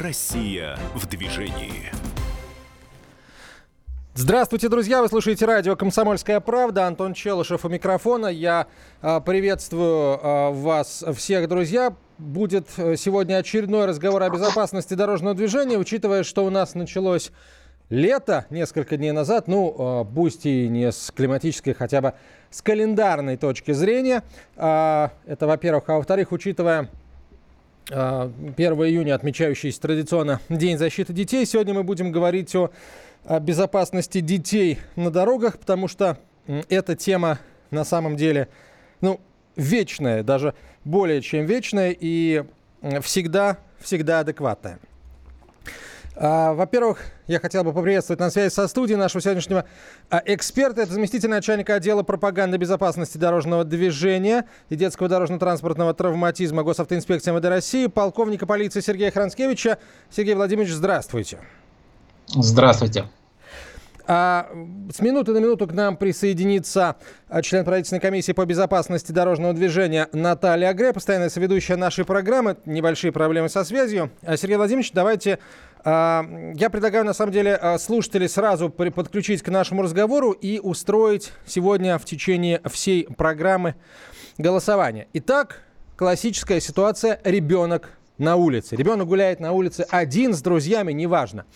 Россия в движении. Здравствуйте, друзья! Вы слушаете радио «Комсомольская правда». Антон Челышев у микрофона. Я э, приветствую э, вас всех, друзья. Будет э, сегодня очередной разговор о безопасности дорожного движения, учитывая, что у нас началось лето несколько дней назад. Ну, э, пусть и не с климатической, хотя бы с календарной точки зрения. Э, это, во-первых. А во-вторых, учитывая 1 июня, отмечающийся традиционно День защиты детей, сегодня мы будем говорить о о безопасности детей на дорогах, потому что эта тема на самом деле, ну, вечная, даже более чем вечная и всегда, всегда адекватная. А, во-первых, я хотел бы поприветствовать на связи со студией нашего сегодняшнего а, эксперта. Это заместитель начальника отдела пропаганды безопасности дорожного движения и детского дорожно-транспортного травматизма Госавтоинспекции МВД России, полковника полиции Сергея Хранскевича. Сергей Владимирович, здравствуйте. Здравствуйте. А с минуты на минуту к нам присоединится а, член правительственной комиссии по безопасности дорожного движения Наталья Агре, постоянная соведущая нашей программы. Небольшие проблемы со связью. Сергей Владимирович, давайте... А, я предлагаю, на самом деле, слушателей сразу подключить к нашему разговору и устроить сегодня в течение всей программы голосование. Итак, классическая ситуация «ребенок на улице». Ребенок гуляет на улице один с друзьями, неважно.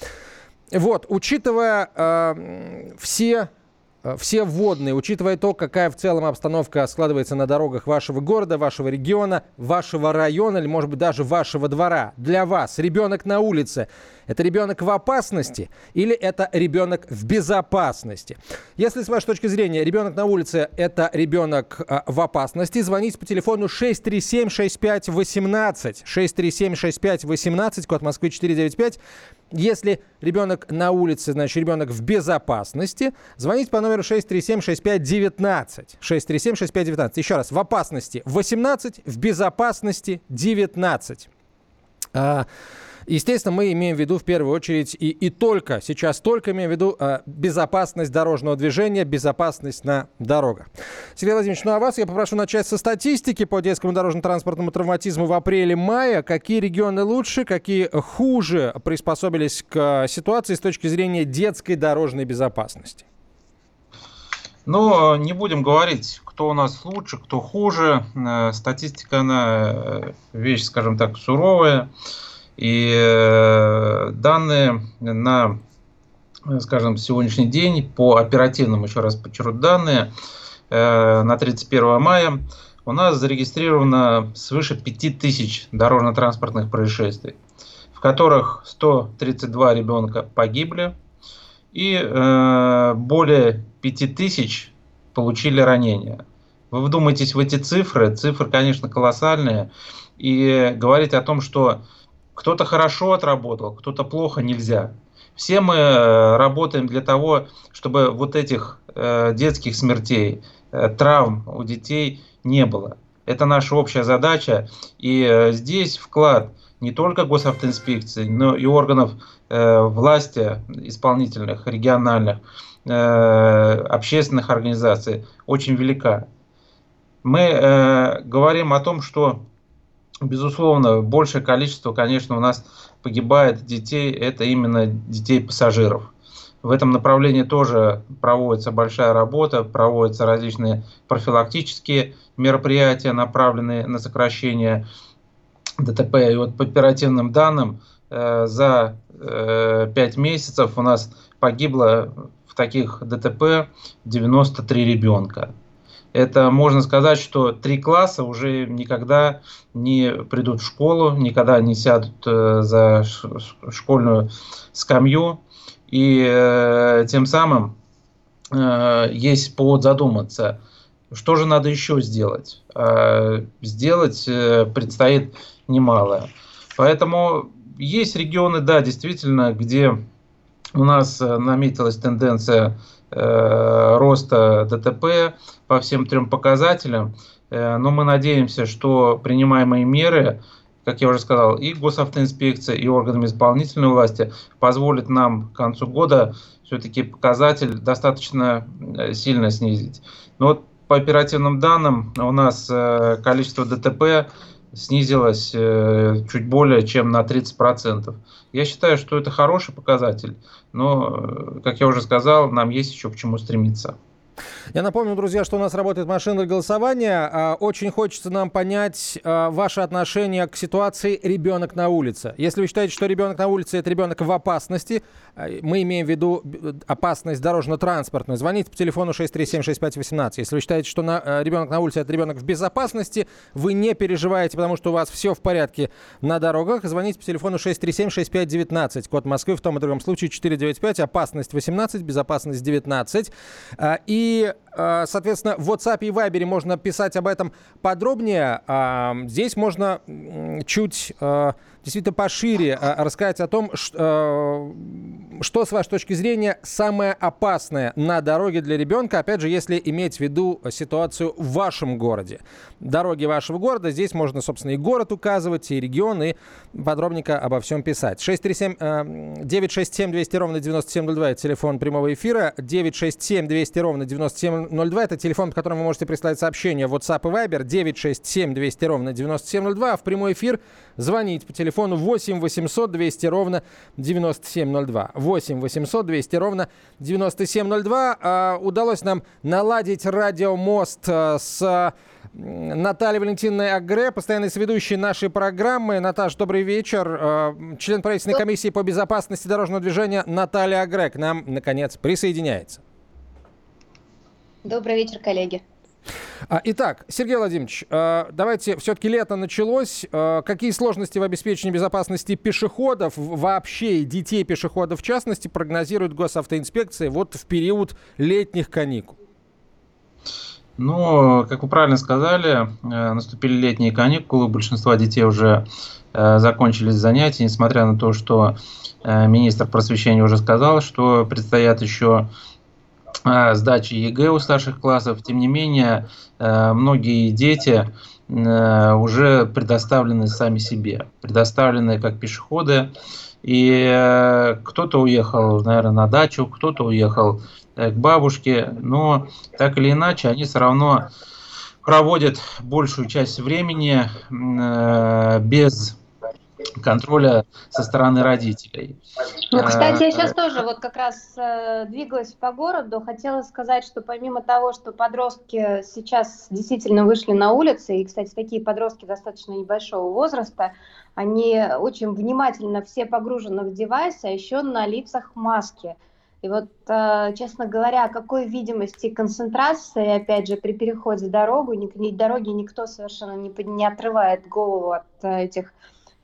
Вот, учитывая э, все все вводные, учитывая то, какая в целом обстановка складывается на дорогах вашего города, вашего региона, вашего района или, может быть, даже вашего двора. Для вас ребенок на улице – это ребенок в опасности или это ребенок в безопасности? Если с вашей точки зрения ребенок на улице – это ребенок э, в опасности, звоните по телефону 637-6518, 637-6518, код Москвы 495. Если ребенок на улице, значит, ребенок в безопасности, звоните по номеру номеру 637-6519. 637-6519. Еще раз, в опасности 18, в безопасности 19. А, естественно, мы имеем в виду в первую очередь и, и только, сейчас только имеем в виду а, безопасность дорожного движения, безопасность на дорогах. Сергей Владимирович, ну а вас я попрошу начать со статистики по детскому дорожно-транспортному травматизму в апреле-мае. Какие регионы лучше, какие хуже приспособились к ситуации с точки зрения детской дорожной безопасности? Но не будем говорить, кто у нас лучше, кто хуже. Э, статистика, она э, вещь, скажем так, суровая. И э, данные на, скажем, сегодняшний день по оперативным, еще раз подчеркну, данные на 31 мая у нас зарегистрировано свыше 5000 дорожно-транспортных происшествий, в которых 132 ребенка погибли, и э, более 5000 получили ранения. Вы вдумайтесь в эти цифры, цифры, конечно, колоссальные, и говорить о том, что кто-то хорошо отработал, кто-то плохо нельзя. Все мы э, работаем для того, чтобы вот этих э, детских смертей, э, травм у детей не было. Это наша общая задача, и здесь вклад не только госавтоинспекции, но и органов власти исполнительных, региональных, общественных организаций очень велика. Мы говорим о том, что, безусловно, большее количество, конечно, у нас погибает детей, это именно детей-пассажиров. В этом направлении тоже проводится большая работа, проводятся различные профилактические мероприятия, направленные на сокращение ДТП. И вот по оперативным данным э, за э, 5 месяцев у нас погибло в таких ДТП 93 ребенка. Это можно сказать, что три класса уже никогда не придут в школу, никогда не сядут э, за школьную скамью. И э, тем самым э, есть повод задуматься, что же надо еще сделать. Э, сделать предстоит немало. Поэтому есть регионы, да, действительно, где у нас наметилась тенденция роста ДТП по всем трем показателям, э, но мы надеемся, что принимаемые меры, как я уже сказал, и госавтоинспекция, и органами исполнительной власти позволят нам к концу года все-таки показатель достаточно э, сильно снизить. Но вот по оперативным данным у нас э, количество ДТП снизилась чуть более чем на 30%. Я считаю, что это хороший показатель, но, как я уже сказал, нам есть еще к чему стремиться. Я напомню, друзья, что у нас работает машина голосования. А, очень хочется нам понять а, ваше отношение к ситуации «ребенок на улице». Если вы считаете, что ребенок на улице – это ребенок в опасности, а, мы имеем в виду опасность дорожно-транспортную, звоните по телефону 6376518. Если вы считаете, что на, ребенок на улице – это ребенок в безопасности, вы не переживаете, потому что у вас все в порядке на дорогах, звоните по телефону 6376519, код Москвы, в том и другом случае 495, опасность 18, безопасность 19. И э, соответственно, в WhatsApp и Viber можно писать об этом подробнее. А, здесь можно чуть э, действительно пошире э, рассказать о том, что, что, с вашей точки зрения, самое опасное на дороге для ребенка, опять же, если иметь в виду ситуацию в вашем городе. Дороги вашего города, здесь можно, собственно, и город указывать, и регион, и подробненько обо всем писать. 637, 967 200 ровно 9702, это телефон прямого эфира, 967 200 ровно 9702. Это телефон, по которому вы можете прислать сообщение в WhatsApp и Viber 967 200 ровно 9702. А в прямой эфир звонить по телефону 8 800 200 ровно 9702. 8 800 200 ровно 9702. А, удалось нам наладить радиомост а, с Натальей Валентиновной Агре, постоянной соведущей нашей программы. Наташ, добрый вечер. А, член правительственной комиссии по безопасности дорожного движения Наталья Агре к нам, наконец, присоединяется. Добрый вечер, коллеги. А, итак, Сергей Владимирович, а, давайте, все-таки лето началось. А, какие сложности в обеспечении безопасности пешеходов, вообще и детей пешеходов в частности, прогнозирует госавтоинспекция вот в период летних каникул? Ну, как вы правильно сказали, э, наступили летние каникулы, у большинства детей уже э, закончились занятия, несмотря на то, что э, министр просвещения уже сказал, что предстоят еще сдачи ЕГЭ у старших классов. Тем не менее, э, многие дети э, уже предоставлены сами себе, предоставлены как пешеходы. И кто-то уехал, наверное, на дачу, кто-то уехал к бабушке, но так или иначе они все равно проводят большую часть времени без контроля со стороны родителей. Ну, кстати, я сейчас э, тоже вот как раз э, двигалась по городу, хотела сказать, что помимо того, что подростки сейчас действительно вышли на улицы, и, кстати, такие подростки достаточно небольшого возраста, они очень внимательно все погружены в девайс, а еще на лицах маски. И вот, э, честно говоря, какой видимости и концентрации, опять же, при переходе дорогу, дороги никто совершенно не, не отрывает голову от э, этих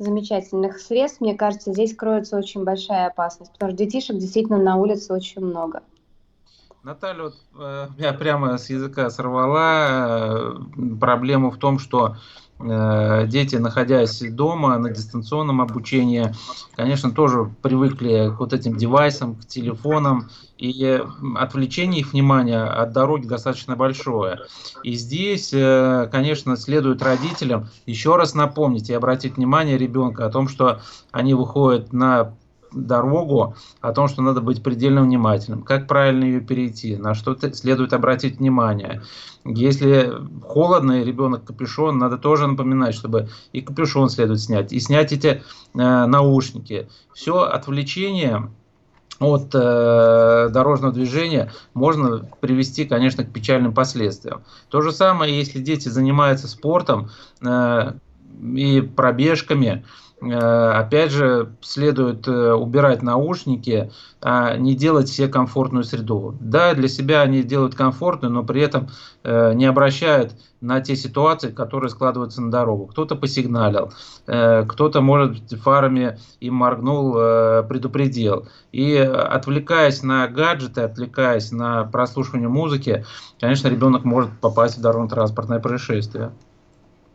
замечательных средств, мне кажется, здесь кроется очень большая опасность, потому что детишек действительно на улице очень много. Наталья вот, э, я прямо с языка сорвала э, проблему в том, что дети, находясь дома на дистанционном обучении, конечно, тоже привыкли к вот этим девайсам, к телефонам, и отвлечение их внимания от дороги достаточно большое. И здесь, э, конечно, следует родителям еще раз напомнить и обратить внимание ребенка о том, что они выходят на дорогу, о том, что надо быть предельно внимательным, как правильно ее перейти, на что следует обратить внимание. Если холодно и ребенок капюшон, надо тоже напоминать, чтобы и капюшон следует снять, и снять эти э, наушники. Все отвлечение от э, дорожного движения можно привести, конечно, к печальным последствиям. То же самое, если дети занимаются спортом э, и пробежками, опять же, следует э, убирать наушники, а не делать себе комфортную среду. Да, для себя они делают комфортную, но при этом э, не обращают на те ситуации, которые складываются на дорогу. Кто-то посигналил, кто-то, может, фарами им моргнул, предупредил. И отвлекаясь на гаджеты, отвлекаясь на прослушивание музыки, конечно, ребенок может попасть в дорожно-транспортное происшествие.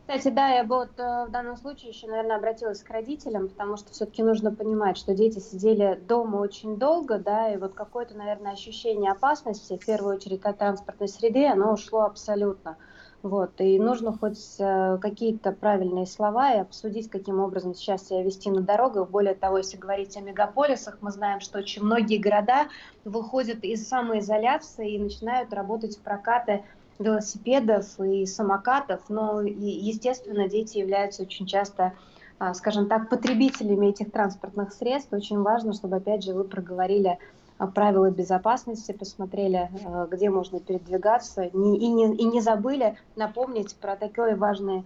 Кстати, да, я бы вот э, в данном случае еще, наверное, обратилась к родителям, потому что все-таки нужно понимать, что дети сидели дома очень долго, да, и вот какое-то, наверное, ощущение опасности, в первую очередь от транспортной среды, оно ушло абсолютно. Вот, и нужно хоть э, какие-то правильные слова и обсудить, каким образом сейчас себя вести на дорогах. Более того, если говорить о мегаполисах, мы знаем, что очень многие города выходят из самоизоляции и начинают работать в прокаты велосипедов и самокатов, но, естественно, дети являются очень часто а, скажем так, потребителями этих транспортных средств. Очень важно, чтобы, опять же, вы проговорили а, правила безопасности, посмотрели, а, где можно передвигаться, и не, и не забыли напомнить про такое важное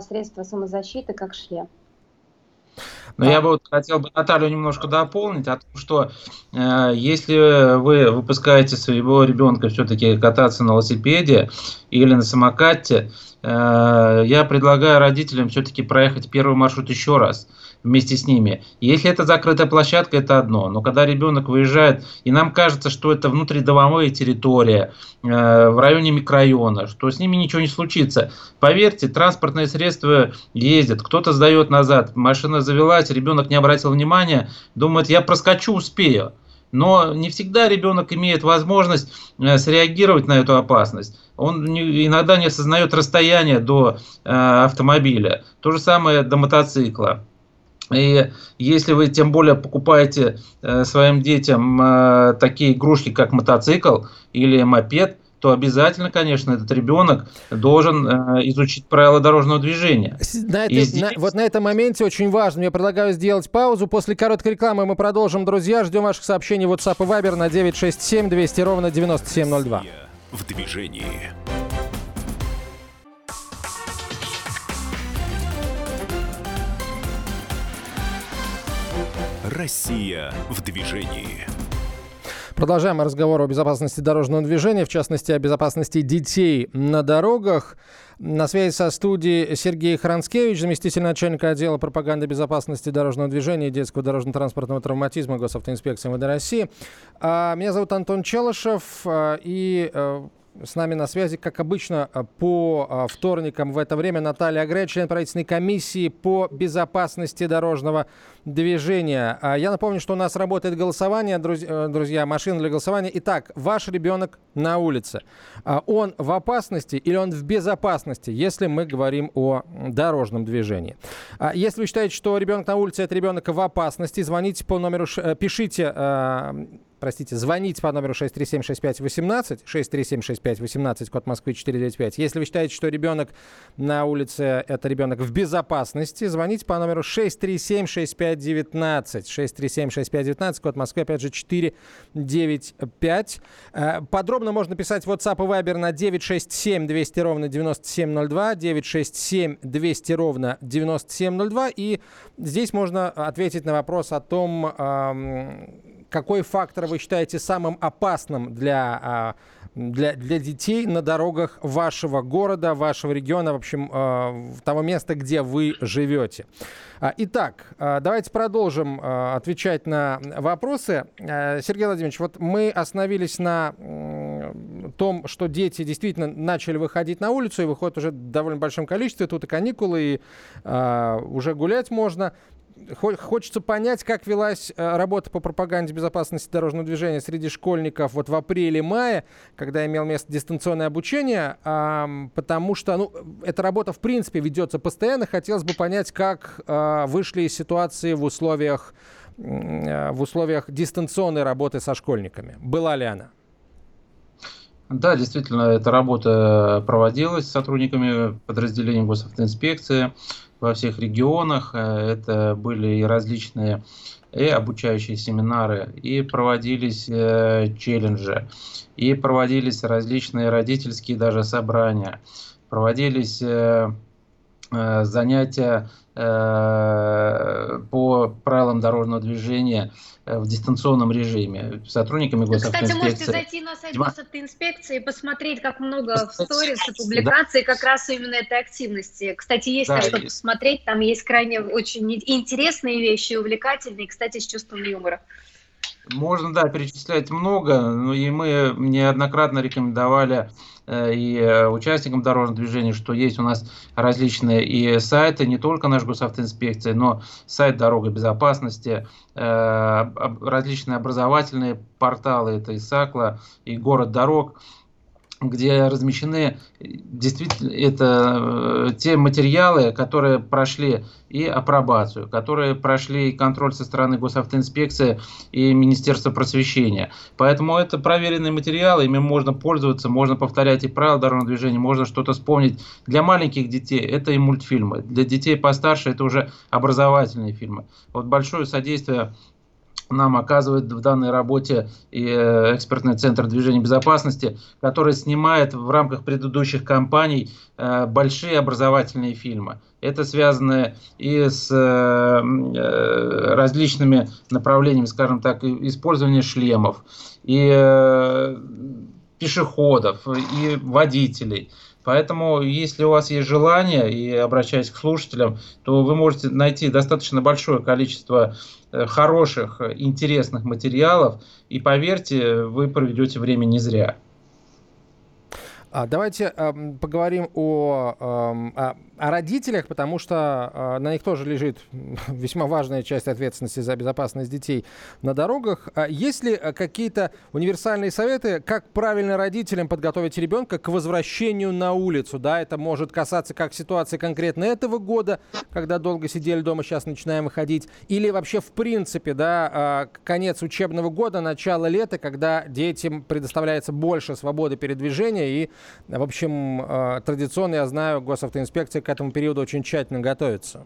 средство самозащиты, как шлем. Но я бы вот хотел бы Наталью немножко дополнить о том, что э, если вы выпускаете своего ребенка все-таки кататься на велосипеде или на самокате, э, я предлагаю родителям все-таки проехать первый маршрут еще раз вместе с ними. Если это закрытая площадка, это одно. Но когда ребенок выезжает, и нам кажется, что это внутридомовая территория, э, в районе микрорайона, что с ними ничего не случится. Поверьте, транспортные средства ездят, кто-то сдает назад, машина завелась, ребенок не обратил внимания, думает, я проскочу, успею. Но не всегда ребенок имеет возможность э, среагировать на эту опасность. Он иногда не осознает расстояние до э, автомобиля. То же самое до мотоцикла. И если вы тем более покупаете э, своим детям э, такие игрушки, как мотоцикл или мопед, то обязательно, конечно, этот ребенок должен э, изучить правила дорожного движения. На этой, здесь... на, вот на этом моменте очень важно. Я предлагаю сделать паузу. После короткой рекламы мы продолжим, друзья. Ждем ваших сообщений в WhatsApp и Viber на 967 200 ровно 9702. В движении. Россия в движении. Продолжаем разговор о безопасности дорожного движения, в частности, о безопасности детей на дорогах. На связи со студией Сергей Хранскевич, заместитель начальника отдела пропаганды безопасности дорожного движения и детского дорожно-транспортного травматизма Госавтоинспекции МВД России. А, меня зовут Антон Челышев, а, и э, с нами на связи, как обычно, э, по э, вторникам в это время Наталья Агре, член правительственной комиссии по безопасности дорожного движения. А я напомню, что у нас работает голосование, э, друзья, машина для голосования. Итак, ваш ребенок на улице. А он в опасности или он в безопасности, если мы говорим о дорожном движении? А если вы считаете, что ребенок на улице – это ребенок в опасности, звоните по номеру, пишите простите, звоните по номеру 637-6518, 637-6518, код Москвы 495. Если вы считаете, что ребенок на улице – это ребенок в безопасности, звоните по номеру 637-6519, 637-6519, код Москвы, опять же, 495. Э, подробно можно писать в WhatsApp и Viber на 967 200 ровно 9702, 967 200 ровно 9702, и здесь можно ответить на вопрос о том, какой фактор вы считаете самым опасным для, а, для, для детей на дорогах вашего города, вашего региона, в общем, а, того места, где вы живете? А, итак, давайте продолжим отвечать на вопросы. Сергей Владимирович, вот мы остановились на том, что дети действительно начали выходить на улицу и выходят уже в довольно большом количестве. Тут и каникулы, и уже гулять можно хочется понять, как велась э, работа по пропаганде безопасности дорожного движения среди школьников вот в апреле-мае, когда имел место дистанционное обучение, потому что ну, эта работа в принципе ведется постоянно. Хотелось бы понять, как э, вышли из ситуации в условиях, э, в условиях дистанционной работы со школьниками. Была ли она? Да, действительно, эта работа проводилась с сотрудниками подразделения госавтоинспекции во всех регионах. Э, это были и различные и обучающие семинары, и проводились э, челленджи, и проводились различные родительские даже собрания, проводились э, занятия по правилам дорожного движения Э, в дистанционном режиме сотрудниками госавтоинспекции. Кстати, можете зайти на сайт госавтоинспекции и посмотреть, как много в сторис и публикаций да. как раз именно этой активности. Кстати, есть да, на что есть. посмотреть, там есть крайне очень интересные вещи, увлекательные, кстати, с чувством юмора. Можно, да, перечислять много, но и мы неоднократно рекомендовали Э, и э, участникам дорожного движения, что есть у нас различные и сайты, не только наш госавтоинспекция, но сайт дорога безопасности, э, различные образовательные порталы, это и САКЛа, и город дорог. Где размещены действительно это э, те материалы, которые прошли и апробацию, которые прошли контроль со стороны госавтоинспекции и Министерства просвещения. Поэтому это проверенные материалы, ими можно пользоваться, можно повторять и правила дорожного движения, можно что-то вспомнить. Для маленьких детей это и мультфильмы, для детей постарше это уже образовательные фильмы. Вот большое содействие нам оказывает в данной работе и э, экспертный центр движения безопасности, который снимает в рамках предыдущих кампаний э, большие образовательные фильмы. Это связано и с э, различными направлениями, скажем так, использования шлемов, и пешеходов, и водителей. Поэтому, если у вас есть желание, и обращаясь к слушателям, то вы можете найти достаточно большое количество хороших, интересных материалов, и поверьте, вы проведете время не зря. А давайте э, поговорим о, э, о о родителях, потому что э, на них тоже лежит весьма важная часть ответственности за безопасность детей на дорогах. А есть ли э, какие-то универсальные советы, как правильно родителям подготовить ребенка к возвращению на улицу? Да, это может касаться как ситуации конкретно этого года, когда долго сидели дома, сейчас начинаем выходить, или вообще в принципе, да, э, конец учебного года, начало лета, когда детям предоставляется больше свободы передвижения и, в общем, э, традиционно, я знаю, госавтоинспекция к этому периоду очень тщательно готовится.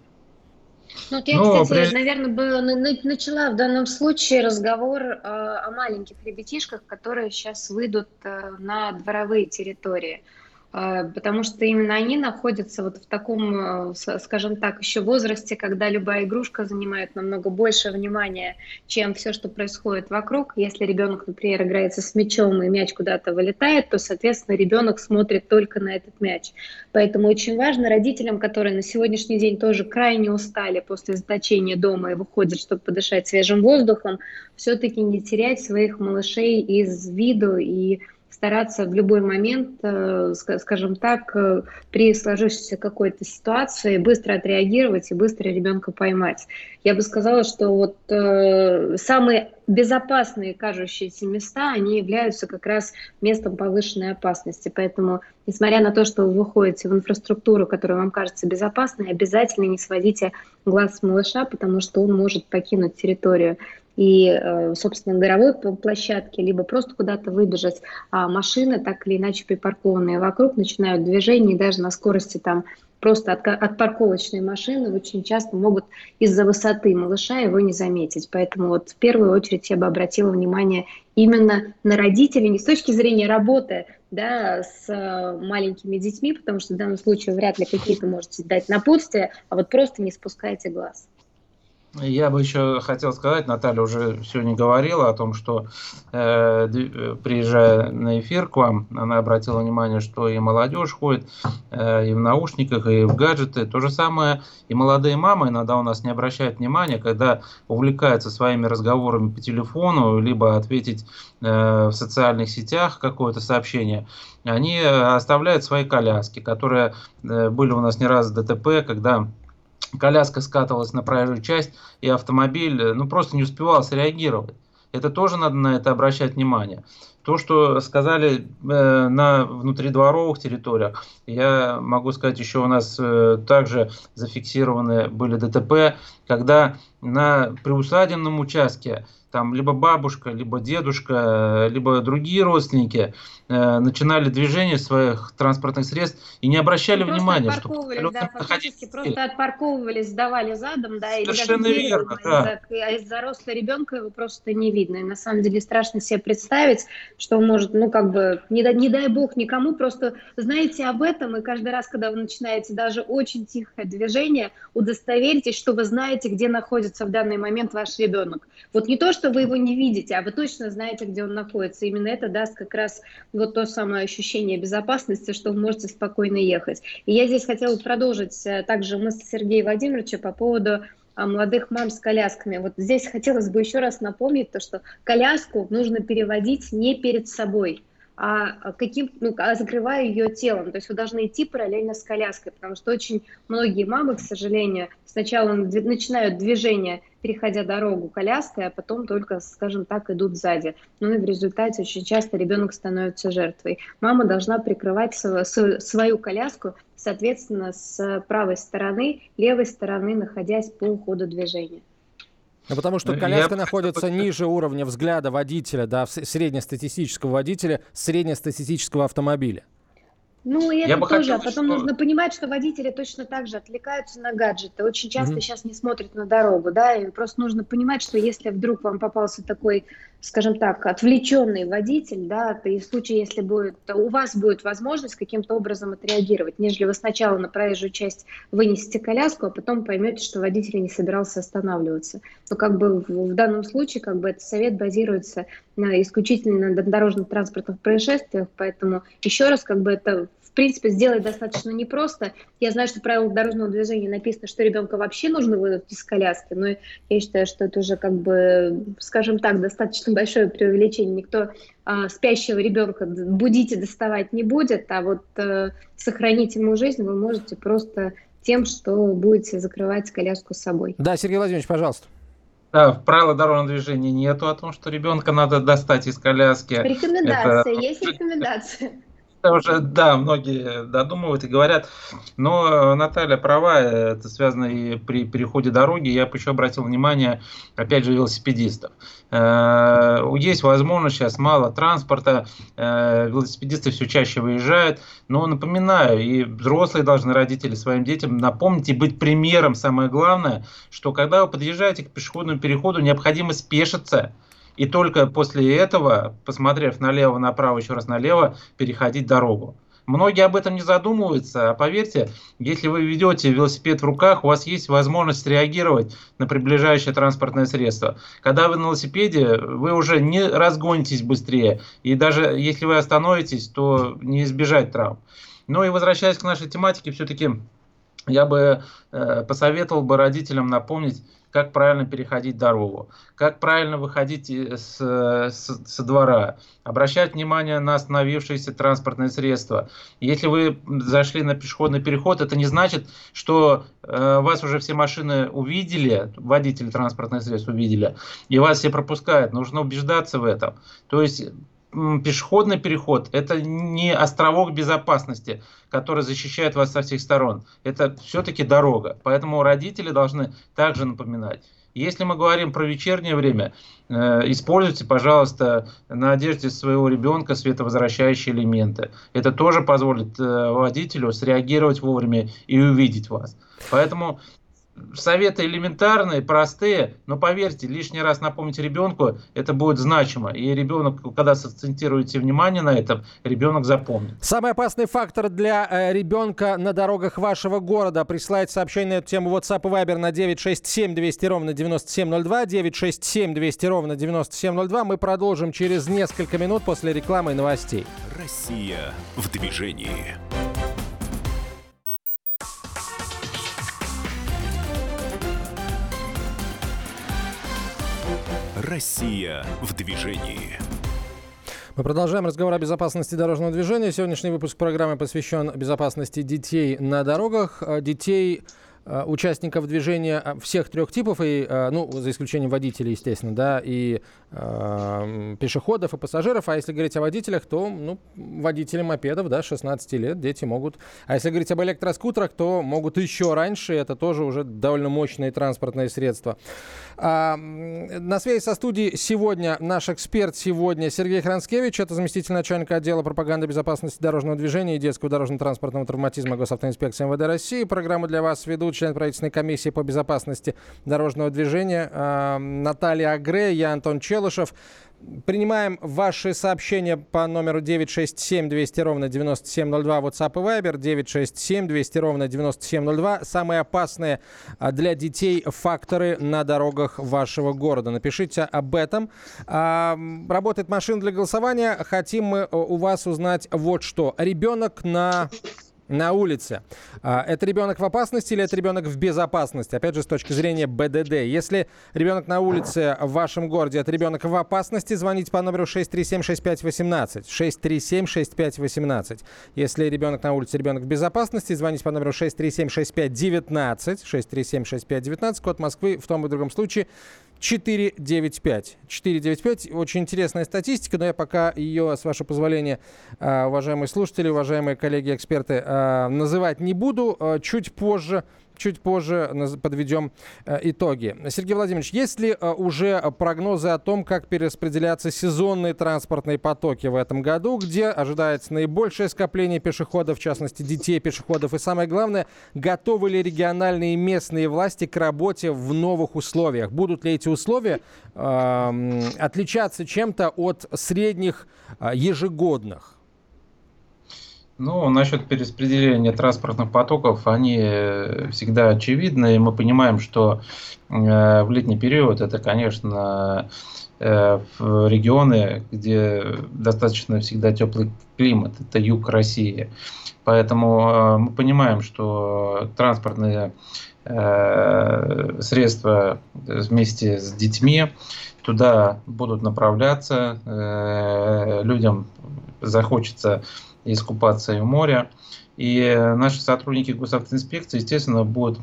Ну, вот я, ну, кстати, при... наверное, бы начала в данном случае разговор э, о маленьких ребятишках, которые сейчас выйдут э, на дворовые территории. Потому что именно они находятся вот в таком, э, скажем так, еще возрасте, когда любая игрушка занимает намного больше внимания, чем все, что происходит вокруг. Если ребенок, например, играется с мячом и мяч куда-то вылетает, то, соответственно, ребенок смотрит только на этот мяч. Поэтому очень важно родителям, которые на сегодняшний день тоже крайне устали после заточения дома и выходят, чтобы подышать свежим воздухом, все-таки не терять своих малышей из виду и стараться в любой момент, э, скажем так, э, при сложившейся какой-то ситуации быстро отреагировать и быстро ребенка поймать. Я бы сказала, что вот э, самые безопасные кажущиеся места, они являются как раз местом повышенной опасности. Поэтому, несмотря на то, что вы выходите в инфраструктуру, которая вам кажется безопасной, обязательно не сводите глаз с малыша, потому что он может покинуть территорию и, э, собственно, горовой площадке, либо просто куда-то выбежать, а машины, так или иначе припаркованные вокруг, начинают движение, и даже на скорости там просто от, от парковочной машины очень часто могут из-за высоты малыша его не заметить. Поэтому вот в первую очередь я бы обратила внимание именно на родителей, не с точки зрения работы да, с э, маленькими детьми, потому что в данном случае вряд ли какие-то можете дать напутствия, а вот просто не спускайте глаз. Я бы еще хотел сказать, Наталья уже сегодня говорила о том, что э, приезжая на эфир к вам, она обратила внимание, что и молодежь ходит э, и в наушниках, и в гаджеты. То же самое и молодые мамы иногда у нас не обращают внимания, когда увлекаются своими разговорами по телефону, либо ответить э, в социальных сетях какое-то сообщение. Они оставляют свои коляски, которые э, были у нас не раз в ДТП, когда коляска скатывалась на проезжую часть, и автомобиль э, ну, просто не успевал среагировать. Это тоже надо на это обращать внимание. То, что сказали э, на внутридворовых территориях, я могу сказать, еще у нас э, также зафиксированы были ДТП, когда на приусадебном участке там либо бабушка, либо дедушка, либо другие родственники э, начинали движение своих транспортных средств и не обращали просто внимания, что да, фактически просто отпарковывались, сдавали задом, да, Совершенно или верно, да. А из-за роста ребенка его просто не видно. И на самом деле страшно себе представить, что может, ну, как бы, не, дай, не дай бог никому, просто знаете об этом, и каждый раз, когда вы начинаете даже очень тихое движение, удостоверитесь, что вы знаете, где находится в данный момент ваш ребенок. Вот не то, что вы его не видите, а вы точно знаете, где он находится. Именно это даст как раз вот то самое ощущение безопасности, что вы можете спокойно ехать. И я здесь хотела продолжить э, также мысль Сергея Владимировича по поводу а, молодых мам с колясками. Вот здесь хотелось бы еще раз напомнить то, что коляску нужно переводить не перед собой, а каким, ну, а закрывая ее телом. То есть вы должны идти параллельно с коляской, потому что очень многие мамы, к сожалению, сначала начинают движение, переходя дорогу коляской, а потом только, скажем так, идут сзади. Ну и в результате очень часто ребенок становится жертвой. Мама должна прикрывать свою, коляску, соответственно, с правой стороны, левой стороны, находясь по ходу движения. Ну, потому что коляска Я... находится ниже уровня взгляда водителя, да, среднестатистического водителя среднестатистического автомобиля. Ну, и это Я тоже. Хотел, а потом что... нужно понимать, что водители точно так же отвлекаются на гаджеты. Очень часто mm-hmm. сейчас не смотрят на дорогу, да, и просто нужно понимать, что если вдруг вам попался такой, скажем так, отвлеченный водитель, да, то и в случае, если будет, у вас будет возможность каким-то образом отреагировать, нежели вы сначала на проезжую часть вынесете коляску, а потом поймете, что водитель не собирался останавливаться. Но как бы в, в данном случае, как бы этот совет базируется на исключительно на дорожно-транспортных происшествиях, поэтому еще раз, как бы это в принципе, сделать достаточно непросто. Я знаю, что в правилах дорожного движения написано, что ребенка вообще нужно вынуть из коляски, но я считаю, что это уже, как бы, скажем так, достаточно большое преувеличение. Никто а, спящего ребенка будить и доставать не будет, а вот а, сохранить ему жизнь вы можете просто тем, что будете закрывать коляску с собой. Да, Сергей Владимирович, пожалуйста. Да, в правила дорожного движения нету о том, что ребенка надо достать из коляски. Рекомендация, это... есть рекомендация уже, да, многие додумывают и говорят. Но Наталья права, это связано и при переходе дороги. Я бы еще обратил внимание, опять же, велосипедистов. Э, есть возможность, сейчас мало транспорта, э, велосипедисты все чаще выезжают. Но напоминаю, и взрослые должны, родители своим детям напомнить и быть примером. Самое главное, что когда вы подъезжаете к пешеходному переходу, необходимо спешиться и только после этого, посмотрев налево, направо, еще раз налево, переходить дорогу. Многие об этом не задумываются, а поверьте, если вы ведете велосипед в руках, у вас есть возможность реагировать на приближающее транспортное средство. Когда вы на велосипеде, вы уже не разгонитесь быстрее, и даже если вы остановитесь, то не избежать травм. Ну и возвращаясь к нашей тематике, все-таки я бы э, посоветовал бы родителям напомнить как правильно переходить дорогу, как правильно выходить с, с, со двора, обращать внимание на остановившиеся транспортные средства. Если вы зашли на пешеходный переход, это не значит, что э, вас уже все машины увидели, водители транспортных средств увидели, и вас все пропускают. Нужно убеждаться в этом. То есть пешеходный переход – это не островок безопасности, который защищает вас со всех сторон. Это все-таки дорога. Поэтому родители должны также напоминать. Если мы говорим про вечернее время, э, используйте, пожалуйста, на одежде своего ребенка световозвращающие элементы. Это тоже позволит э, водителю среагировать вовремя и увидеть вас. Поэтому советы элементарные, простые, но поверьте, лишний раз напомнить ребенку, это будет значимо. И ребенок, когда сакцентируете внимание на этом, ребенок запомнит. Самый опасный фактор для э, ребенка на дорогах вашего города. Присылайте сообщение на эту тему WhatsApp и Viber на 967 200 ровно 9702, 967 200 ровно 9702. Мы продолжим через несколько минут после рекламы и новостей. Россия в движении. Россия в движении. Мы продолжаем разговор о безопасности дорожного движения. Сегодняшний выпуск программы посвящен безопасности детей на дорогах. Детей участников движения э, всех трех типов, и, э, ну, за исключением водителей, естественно, да, и э, пешеходов, и пассажиров. А если говорить о водителях, то, ну, водители мопедов, да, 16 лет, дети могут. А если говорить об электроскутерах, то могут еще раньше, это тоже уже довольно мощные транспортные средства. А, на связи со студией сегодня наш эксперт сегодня Сергей Хранскевич, это заместитель начальника отдела пропаганды безопасности дорожного движения и детского дорожно-транспортного травматизма Госавтоинспекции МВД России. Программу для вас ведут член правительственной комиссии по безопасности дорожного движения э, Наталья Агре, я Антон Челышев. Принимаем ваши сообщения по номеру 967 200 ровно 9702 WhatsApp и Viber 967 200 ровно 9702. Самые опасные а, для детей факторы на дорогах вашего города. Напишите об этом. А, работает машина для голосования. Хотим мы у вас узнать вот что. Ребенок на на улице. А, это ребенок в опасности или это ребенок в безопасности? Опять же, с точки зрения БДД. Если ребенок на улице в вашем городе, это ребенок в опасности, звоните по номеру 637-6518. 637-6518. Если ребенок на улице, ребенок в безопасности, звоните по номеру 637-6519. 637-6519, код Москвы в том и другом случае 495. 495. Очень интересная статистика, но я пока ее, с вашего позволения, а, уважаемые слушатели, уважаемые коллеги-эксперты, а, называть не буду. А, чуть позже чуть позже подведем э, итоги. Сергей Владимирович, есть ли э, уже прогнозы о том, как перераспределяться сезонные транспортные потоки в этом году, где ожидается наибольшее скопление пешеходов, в частности детей пешеходов, и самое главное, готовы ли региональные и местные власти к работе в новых условиях? Будут ли эти условия э, отличаться чем-то от средних э, ежегодных? Ну, насчет перераспределения транспортных потоков, они э, всегда очевидны, и мы понимаем, что э, в летний период это, конечно, э, регионы, где достаточно всегда теплый климат, это юг России. Поэтому мы понимаем, что транспортные средства вместе с детьми туда будут направляться, людям захочется искупаться и в море. И наши сотрудники госавтоинспекции, естественно, будут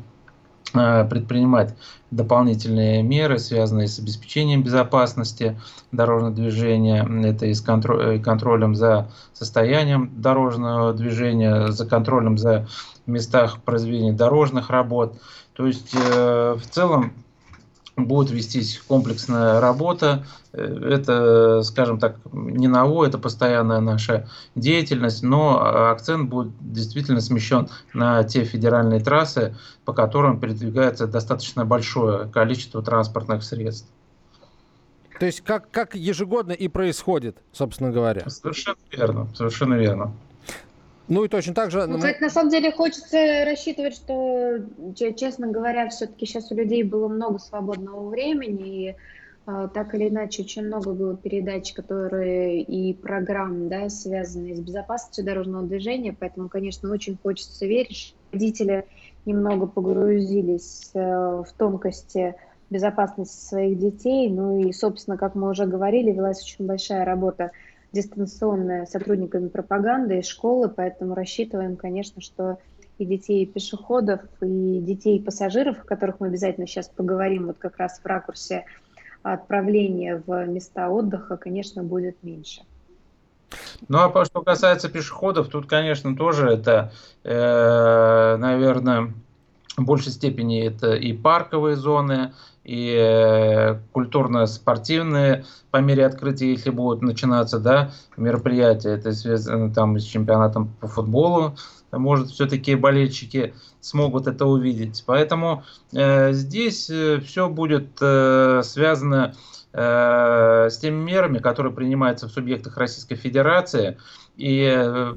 э, предпринимать дополнительные меры, связанные с обеспечением безопасности дорожного движения, это и с контролем за состоянием дорожного движения, за контролем за местах произведения дорожных работ. То есть э, в целом будет вестись комплексная работа. Э, это, скажем так, не ново, это постоянная наша деятельность, но акцент будет действительно смещен на те федеральные трассы, по которым передвигается достаточно большое количество транспортных средств. То есть как, как ежегодно и происходит, собственно говоря. Совершенно верно, совершенно верно. Ну и точно так же... Ну, кстати, на самом деле хочется рассчитывать, что, честно говоря, все-таки сейчас у людей было много свободного времени, и э, так или иначе очень много было передач, которые и программ, да, связанные с безопасностью дорожного движения, поэтому, конечно, очень хочется верить, что родители немного погрузились э, в тонкости безопасности своих детей, ну и, собственно, как мы уже говорили, велась очень большая работа дистанционная сотрудниками пропаганды и школы, поэтому рассчитываем, конечно, что и детей и пешеходов, и детей и пассажиров, о которых мы обязательно сейчас поговорим, вот как раз в ракурсе отправления в места отдыха, конечно, будет меньше. Ну а что касается пешеходов, тут, конечно, тоже это, э, наверное, в большей степени это и парковые зоны, и э, культурно-спортивные по мере открытия, если будут начинаться да, мероприятия, это связано там с чемпионатом по футболу, может все-таки болельщики смогут это увидеть. Поэтому э, здесь э, все будет э, связано э, с теми мерами, которые принимаются в субъектах Российской Федерации и э,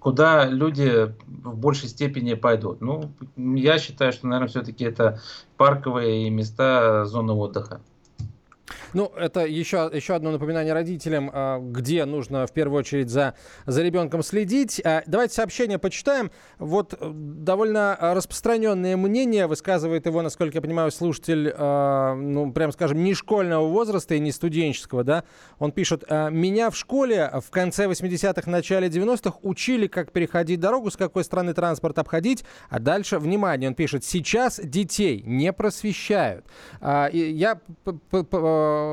куда люди в большей степени пойдут. Ну, я считаю, что, наверное, все-таки это парковые места зоны отдыха. Ну, это еще, еще одно напоминание родителям, а, где нужно в первую очередь за, за ребенком следить. А, давайте сообщение почитаем. Вот э, довольно распространенное мнение, высказывает его, насколько я понимаю, слушатель, а, ну, прям скажем, не школьного возраста и не студенческого, да. Он пишет, меня в школе в конце 80-х, начале 90-х учили, как переходить дорогу, с какой стороны транспорт обходить, а дальше, внимание, он пишет, сейчас детей не просвещают. Я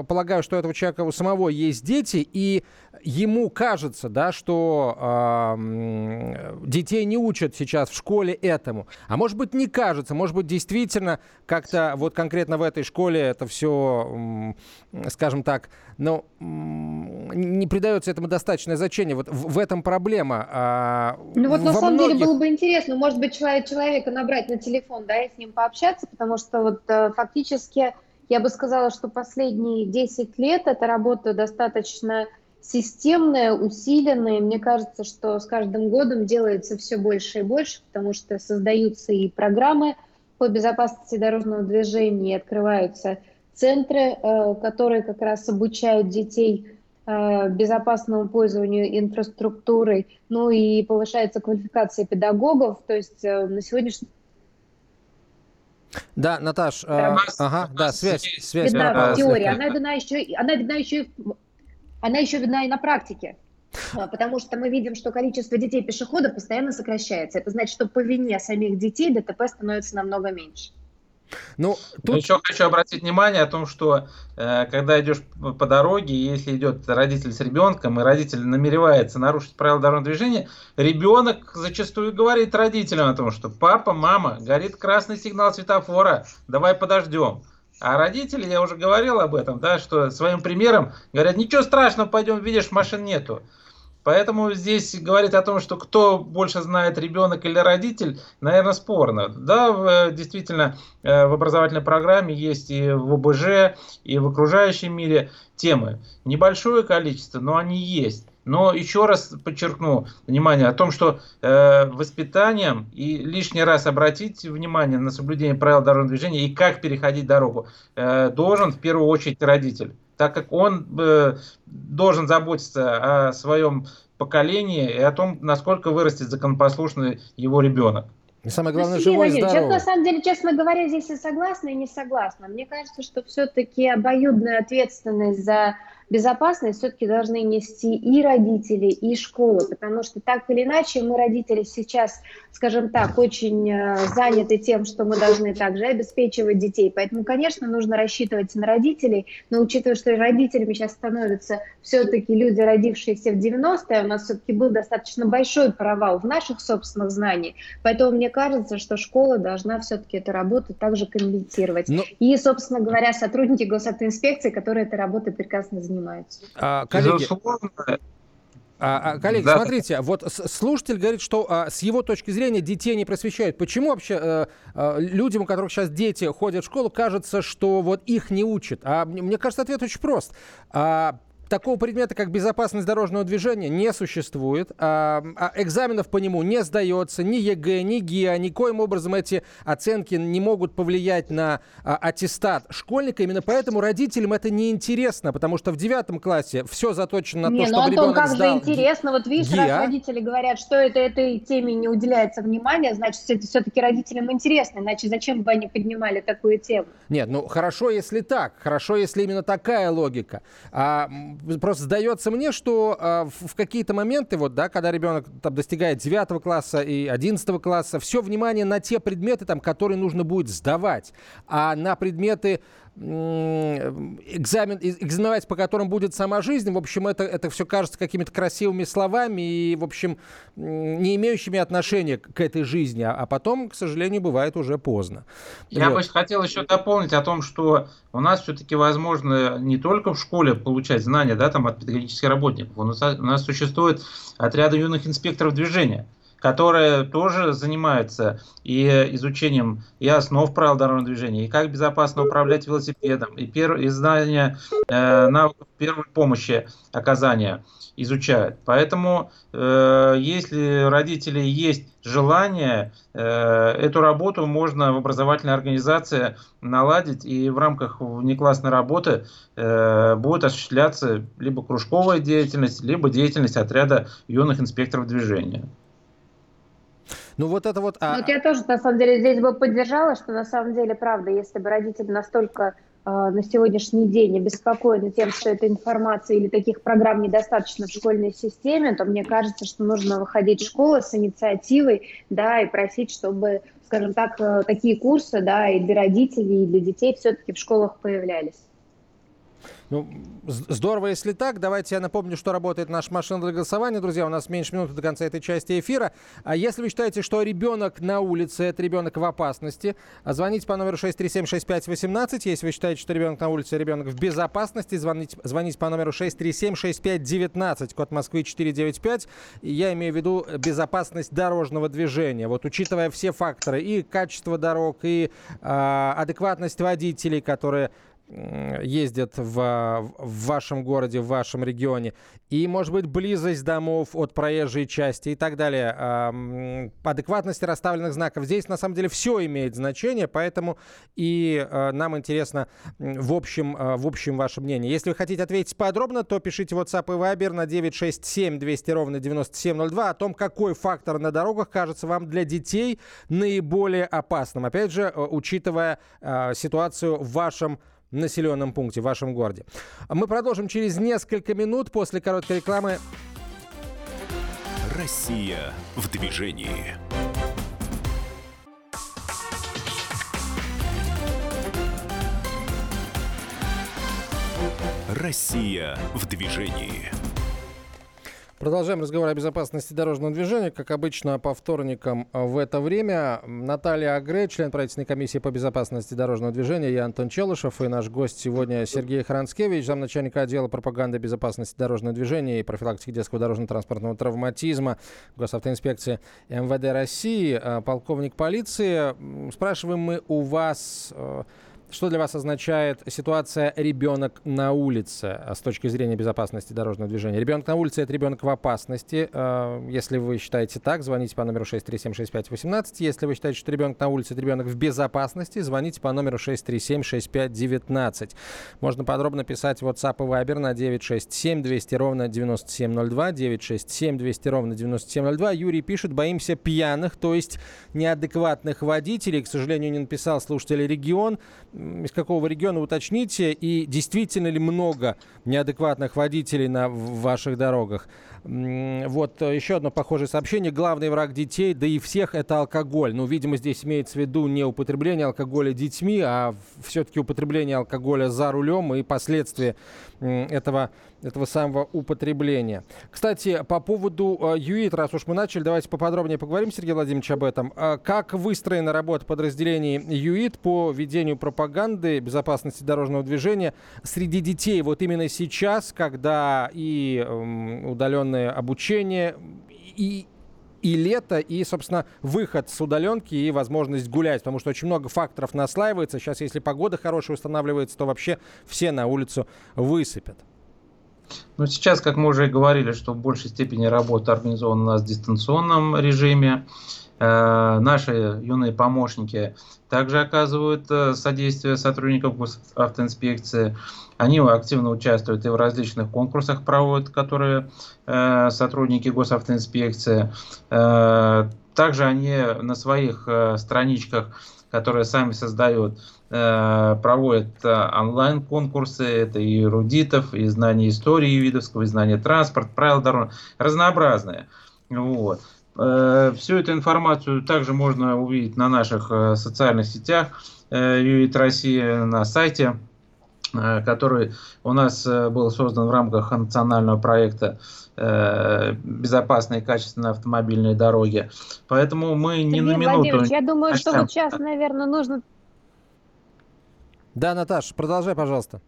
полагаю, что у этого человека у самого есть дети, и ему кажется, да, что э, детей не учат сейчас в школе этому. А может быть, не кажется, может быть, действительно как-то вот конкретно в этой школе это все, э, скажем так, ну, э, не придается этому достаточное значение. Вот в, в этом проблема. А, ну вот на самом многих... деле было бы интересно, может быть, человек, человека набрать на телефон, да, и с ним пообщаться, потому что вот э, фактически я бы сказала, что последние 10 лет эта работа достаточно системная, усиленная. Мне кажется, что с каждым годом делается все больше и больше, потому что создаются и программы по безопасности дорожного движения, и открываются центры, э, которые как раз обучают детей э, безопасному пользованию инфраструктурой, ну и повышается квалификация педагогов. То есть э, на сегодняшний да, Наташ, э, ага, да, связь, связь. Видна да, в теории, она видна еще, она видна еще, она еще видна и на практике. А, потому что мы видим, что количество детей-пешеходов постоянно сокращается. Это значит, что по вине самих детей ДТП становится намного меньше. Ну, тут... Еще хочу обратить внимание о том, что э, когда идешь по дороге, если идет родитель с ребенком, и родитель намеревается нарушить правила дорожного движения, ребенок зачастую говорит родителям о том, что папа, мама, горит красный сигнал светофора, давай подождем. А родители, я уже говорил об этом, да, что своим примером говорят, ничего страшного, пойдем, видишь, машин нету. Поэтому здесь говорить о том, что кто больше знает, ребенок или родитель, наверное, спорно. Да, в, действительно, э, в образовательной программе есть и в ОБЖ, и в окружающем мире темы. Небольшое количество, но они есть. Но еще раз подчеркну внимание о том, что э, воспитанием и лишний раз обратить внимание на соблюдение правил дорожного движения и как переходить дорогу э, должен в первую очередь родитель так как он э, должен заботиться о своем поколении и о том, насколько вырастет законопослушный его ребенок. И самое главное, ну, живой и здоровый. Сейчас, на самом деле, честно говоря, здесь и согласна, и не согласна. Мне кажется, что все-таки обоюдная ответственность за безопасность все-таки должны нести и родители, и школы, потому что так или иначе мы, родители, сейчас, скажем так, очень э, заняты тем, что мы должны также обеспечивать детей. Поэтому, конечно, нужно рассчитывать на родителей, но учитывая, что родителями сейчас становятся все-таки люди, родившиеся в 90-е, у нас все-таки был достаточно большой провал в наших собственных знаниях. Поэтому мне кажется, что школа должна все-таки эту работу также компенсировать. Но... И, собственно говоря, сотрудники госавтоинспекции, которые этой работой прекрасно занимаются занимается. А, коллеги, а, а, коллеги, да. смотрите, вот слушатель говорит, что а, с его точки зрения детей не просвещают. Почему вообще а, а, людям, у которых сейчас дети ходят в школу, кажется, что вот их не учат? А мне кажется, ответ очень прост. А, Такого предмета, как безопасность дорожного движения, не существует. А, а экзаменов по нему не сдается. Ни ЕГЭ, ни ГИА. Никоим образом эти оценки не могут повлиять на а, аттестат школьника. Именно поэтому родителям это не интересно, потому что в девятом классе все заточено на не, то, ну, чтобы Антон, ребенок как сдал же интересно. Вот видишь, ГИА. раз родители говорят, что это этой теме не уделяется внимания, значит, это все-таки родителям интересно. Иначе зачем бы они поднимали такую тему? Нет, ну хорошо, если так. Хорошо, если именно такая логика. А, просто сдается мне, что э, в, какие-то моменты, вот, да, когда ребенок там достигает 9 класса и 11 класса, все внимание на те предметы, там, которые нужно будет сдавать, а на предметы экзамен, экзаменовать по которым будет сама жизнь, в общем, это, это все кажется какими-то красивыми словами и, в общем, не имеющими отношения к этой жизни, а, а потом, к сожалению, бывает уже поздно. Я вот. бы хотел еще дополнить о том, что у нас все-таки возможно не только в школе получать знания да, там, от педагогических работников, у нас, у нас существует отряды юных инспекторов движения – которые тоже занимаются и изучением и основ правил дорожного движения, и как безопасно управлять велосипедом, и, пер, и знания э, навыков первой помощи оказания изучают. Поэтому, э, если родители есть желание, э, эту работу можно в образовательной организации наладить, и в рамках внеклассной работы э, будет осуществляться либо кружковая деятельность, либо деятельность отряда юных инспекторов движения. Ну вот это вот... А... Ну, вот я тоже, на самом деле, здесь бы поддержала, что на самом деле, правда, если бы родители настолько э, на сегодняшний день обеспокоены тем, что этой информации или таких программ недостаточно в школьной системе, то мне кажется, что нужно выходить в школу с инициативой, да, и просить, чтобы, скажем так, э, такие курсы, да, и для родителей, и для детей все-таки в школах появлялись. Ну, здорово, если так. Давайте я напомню, что работает наша машина для голосования. Друзья, у нас меньше минуты до конца этой части эфира. А если вы считаете, что ребенок на улице, это ребенок в опасности, звоните по номеру 6376518. Если вы считаете, что ребенок на улице, ребенок в безопасности, звоните, звоните по номеру 6376519, код Москвы 495. Я имею в виду безопасность дорожного движения. Вот учитывая все факторы, и качество дорог, и э, адекватность водителей, которые ездят в, в вашем городе, в вашем регионе, и, может быть, близость домов от проезжей части и так далее, адекватности расставленных знаков. Здесь, на самом деле, все имеет значение, поэтому и э, нам интересно в общем, э, в общем ваше мнение. Если вы хотите ответить подробно, то пишите WhatsApp и Viber на 967 200 ровно 9702 о том, какой фактор на дорогах кажется вам для детей наиболее опасным. Опять же, э, учитывая ситуацию в вашем населенном пункте, в вашем городе. Мы продолжим через несколько минут после короткой рекламы. Россия в движении. Россия в движении. Продолжаем разговор о безопасности дорожного движения. Как обычно, по вторникам в это время Наталья Агре, член правительственной комиссии по безопасности дорожного движения, я Антон Челышев и наш гость сегодня Сергей Хранскевич, замначальника отдела пропаганды безопасности дорожного движения и профилактики детского дорожно-транспортного травматизма Госавтоинспекции МВД России, а, полковник полиции. Спрашиваем мы у вас э, что для вас означает ситуация ребенок на улице с точки зрения безопасности дорожного движения? Ребенок на улице – это ребенок в опасности. А, если вы считаете так, звоните по номеру 6376518. Если вы считаете, что ребенок на улице – это ребенок в безопасности, звоните по номеру 6376519. Можно подробно писать в WhatsApp и Viber на 967 200 ровно 9702, 967 200 ровно 9702. Юрий пишет, боимся пьяных, то есть неадекватных водителей. К сожалению, не написал слушатель регион из какого региона уточните, и действительно ли много неадекватных водителей на ваших дорогах. Вот э, еще одно похожее сообщение. Главный враг детей, да и всех, это алкоголь. Ну, видимо, здесь имеется в виду не употребление алкоголя детьми, а все-таки употребление алкоголя за рулем и последствия этого, этого самого употребления. Кстати, по поводу э, ЮИТ, раз уж мы начали, давайте поподробнее поговорим, Сергей Владимирович, об этом. А как выстроена работа подразделений ЮИТ по ведению пропаганды безопасности дорожного движения среди детей вот именно сейчас, когда и удаленно удаленное обучение и и лето, и, собственно, выход с удаленки и возможность гулять, потому что очень много факторов наслаивается. Сейчас, если погода хорошая устанавливается, то вообще все на улицу высыпят. Ну, сейчас, как мы уже говорили, что в большей степени работа организована у нас в дистанционном режиме. Э, наши юные помощники также оказывают э, содействие сотрудников автоинспекции. Они активно участвуют и в различных конкурсах проводят, которые э, сотрудники госавтоинспекции. Также они на своих страничках, которые сами создают, проводят онлайн-конкурсы, это и эрудитов, и знания истории видовского, и знания транспорта, правил дорог, разнообразные. Вот. Э, всю эту информацию также можно увидеть на наших э, социальных сетях ЮИТ э, России на сайте, который у нас был создан в рамках национального проекта безопасные и качественные автомобильные дороги. Поэтому мы не на минуту... Я думаю, что вот сейчас, наверное, нужно... Да, Наташа, продолжай, пожалуйста.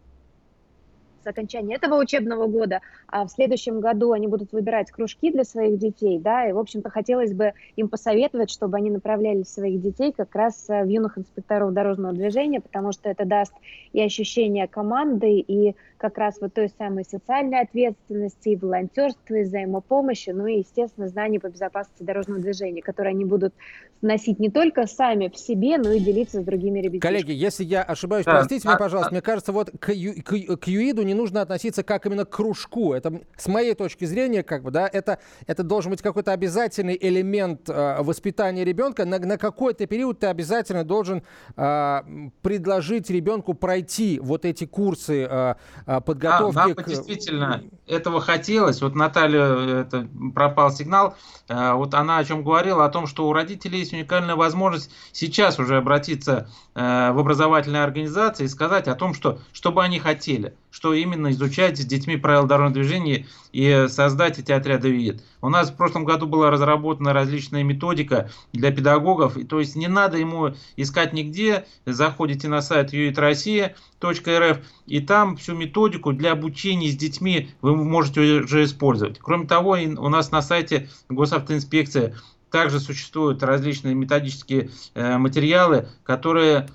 С окончания этого учебного года, а в следующем году они будут выбирать кружки для своих детей, да, и, в общем-то, хотелось бы им посоветовать, чтобы они направляли своих детей как раз э, в юных инспекторов дорожного движения, потому что это даст и ощущение команды, и как раз вот той самой социальной ответственности, и волонтерства, и взаимопомощи, ну и, естественно, знаний по безопасности дорожного движения, которые они будут носить не только сами в себе, но и делиться с другими ребятишками. Коллеги, если я ошибаюсь, да, простите меня, пожалуйста, мне кажется, вот к, ю, к, к ЮИДу не нужно относиться как именно к кружку. Это, с моей точки зрения, как бы, да, это, это должен быть какой-то обязательный элемент э, воспитания ребенка. На, на какой-то период ты обязательно должен э, предложить ребенку пройти вот эти курсы э подготовки. А, нам к... действительно этого хотелось. Вот Наталья, это, пропал сигнал. Э, вот она о чем говорила, о том, что у родителей есть уникальная возможность сейчас уже обратиться э, в образовательные организации и сказать о том, что, что бы они хотели что именно изучать с детьми правила дорожного движения и создать эти отряды ВИД. У нас в прошлом году была разработана различная методика для педагогов, то есть не надо ему искать нигде, заходите на сайт uitroссия.рф и там всю методику для обучения с детьми вы можете уже использовать. Кроме того, у нас на сайте госавтоинспекции также существуют различные методические э, материалы, которые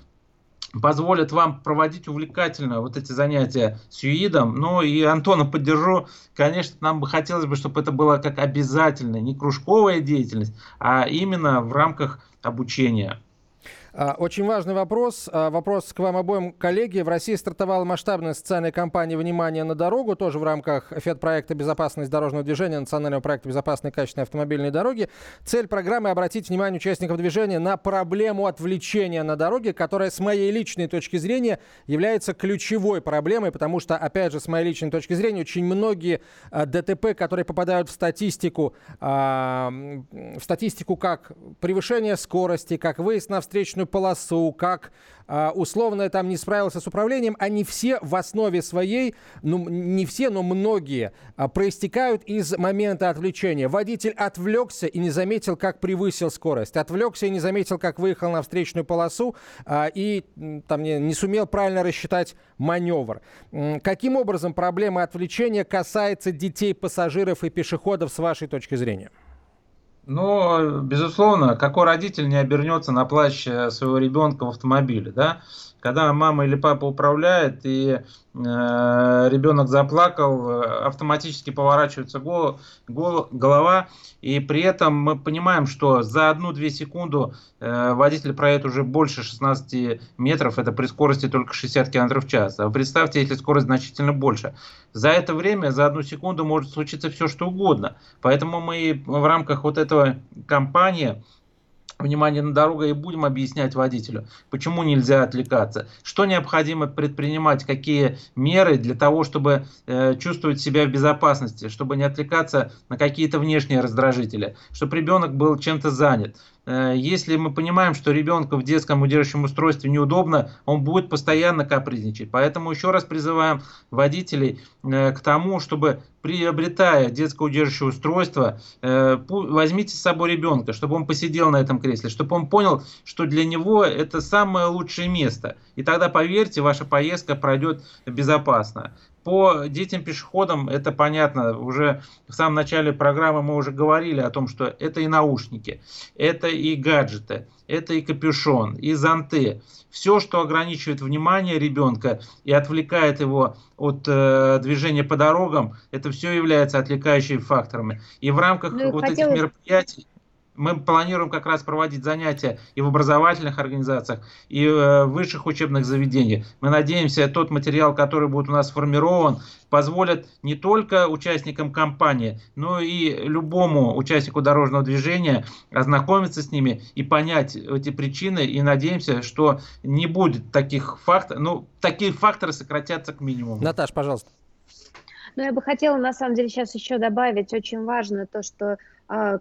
позволят вам проводить увлекательно вот эти занятия с ЮИДом. Ну и Антона поддержу. Конечно, нам бы хотелось бы, чтобы это было как обязательно, не кружковая деятельность, а именно в рамках обучения. А, очень важный вопрос. А, вопрос к вам обоим, коллеги. В России стартовала масштабная социальная кампания «Внимание на дорогу», тоже в рамках ФЕД-проекта «Безопасность дорожного движения», национального проекта «Безопасные качественные автомобильные дороги». Цель программы – обратить внимание участников движения на проблему отвлечения на дороге, которая, с моей личной точки зрения, является ключевой проблемой, потому что, опять же, с моей личной точки зрения, очень многие а, ДТП, которые попадают в статистику, в статистику как превышение скорости, как выезд на встречную встречную полосу, как э, условно там не справился с управлением, они все в основе своей, ну не все, но многие, э, проистекают из момента отвлечения. Водитель отвлекся и не заметил, как превысил скорость, отвлекся и не заметил, как выехал на встречную полосу э, и там не, не сумел правильно рассчитать маневр. Каким образом проблема отвлечения касается детей, пассажиров и пешеходов с вашей точки зрения? Но, безусловно, какой родитель не обернется на плащ своего ребенка в автомобиле, да? Когда мама или папа управляет и Э, ребенок заплакал, э, автоматически поворачивается гол, гол, голова, и при этом мы понимаем, что за одну-две секунды э, водитель проедет уже больше 16 метров, это при скорости только 60 км в час. А представьте, если скорость значительно больше. За это время, за одну секунду может случиться все, что угодно. Поэтому мы в рамках вот этого кампании внимание на дорогу и будем объяснять водителю, почему нельзя отвлекаться, что необходимо предпринимать, какие меры для того, чтобы э, чувствовать себя в безопасности, чтобы не отвлекаться на какие-то внешние раздражители, чтобы ребенок был чем-то занят. Э, если мы понимаем, что ребенку в детском удерживающем устройстве неудобно, он будет постоянно капризничать. Поэтому еще раз призываем водителей э, к тому, чтобы приобретая детское удерживающее устройство, э, возьмите с собой ребенка, чтобы он посидел на этом кресле, чтобы он понял, что для него это самое лучшее место. И тогда, поверьте, ваша поездка пройдет безопасно. По детям-пешеходам это понятно. Уже в самом начале программы мы уже говорили о том, что это и наушники, это и гаджеты, это и капюшон, и зонты. Все, что ограничивает внимание ребенка и отвлекает его от э, движения по дорогам, это все является отвлекающими факторами. И в рамках ну, вот хотелось... этих мероприятий мы планируем как раз проводить занятия и в образовательных организациях, и э, в высших учебных заведениях. Мы надеемся, тот материал, который будет у нас сформирован, позволит не только участникам кампании, но и любому участнику дорожного движения ознакомиться с ними и понять эти причины. И надеемся, что не будет таких факторов, ну, такие факторы сократятся к минимуму. Наташ, пожалуйста. Ну, я бы хотела, на самом деле, сейчас еще добавить, очень важно то, что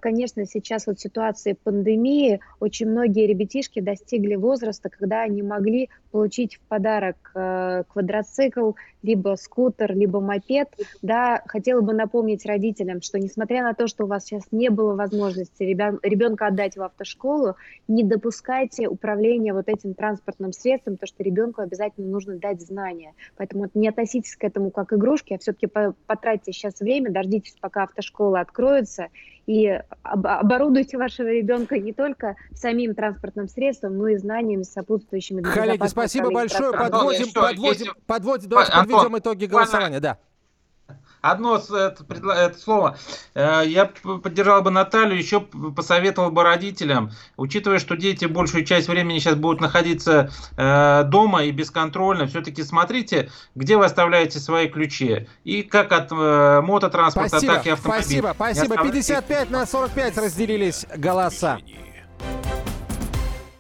конечно, сейчас вот ситуации пандемии очень многие ребятишки достигли возраста, когда они могли получить в подарок э, квадроцикл, либо скутер, либо мопед. Да, хотела бы напомнить родителям, что несмотря на то, что у вас сейчас не было возможности ребенка отдать в автошколу, не допускайте управления вот этим транспортным средством, потому что ребенку обязательно нужно дать знания. Поэтому не относитесь к этому как игрушки, а все-таки потратьте сейчас время, дождитесь, пока автошкола откроется, и оборудуйте вашего ребенка не только самим транспортным средством, но и знаниями сопутствующими. Коллеги, спасибо большое. Подводим, подводим, подводим, давайте подведем итоги голосования. Да одно это, это слово. Э, я поддержал бы Наталью, еще посоветовал бы родителям, учитывая, что дети большую часть времени сейчас будут находиться э, дома и бесконтрольно, все-таки смотрите, где вы оставляете свои ключи. И как от э, мототранспорта, спасибо, так и автомобиля. Спасибо, спасибо. 55 на 45 разделились голоса.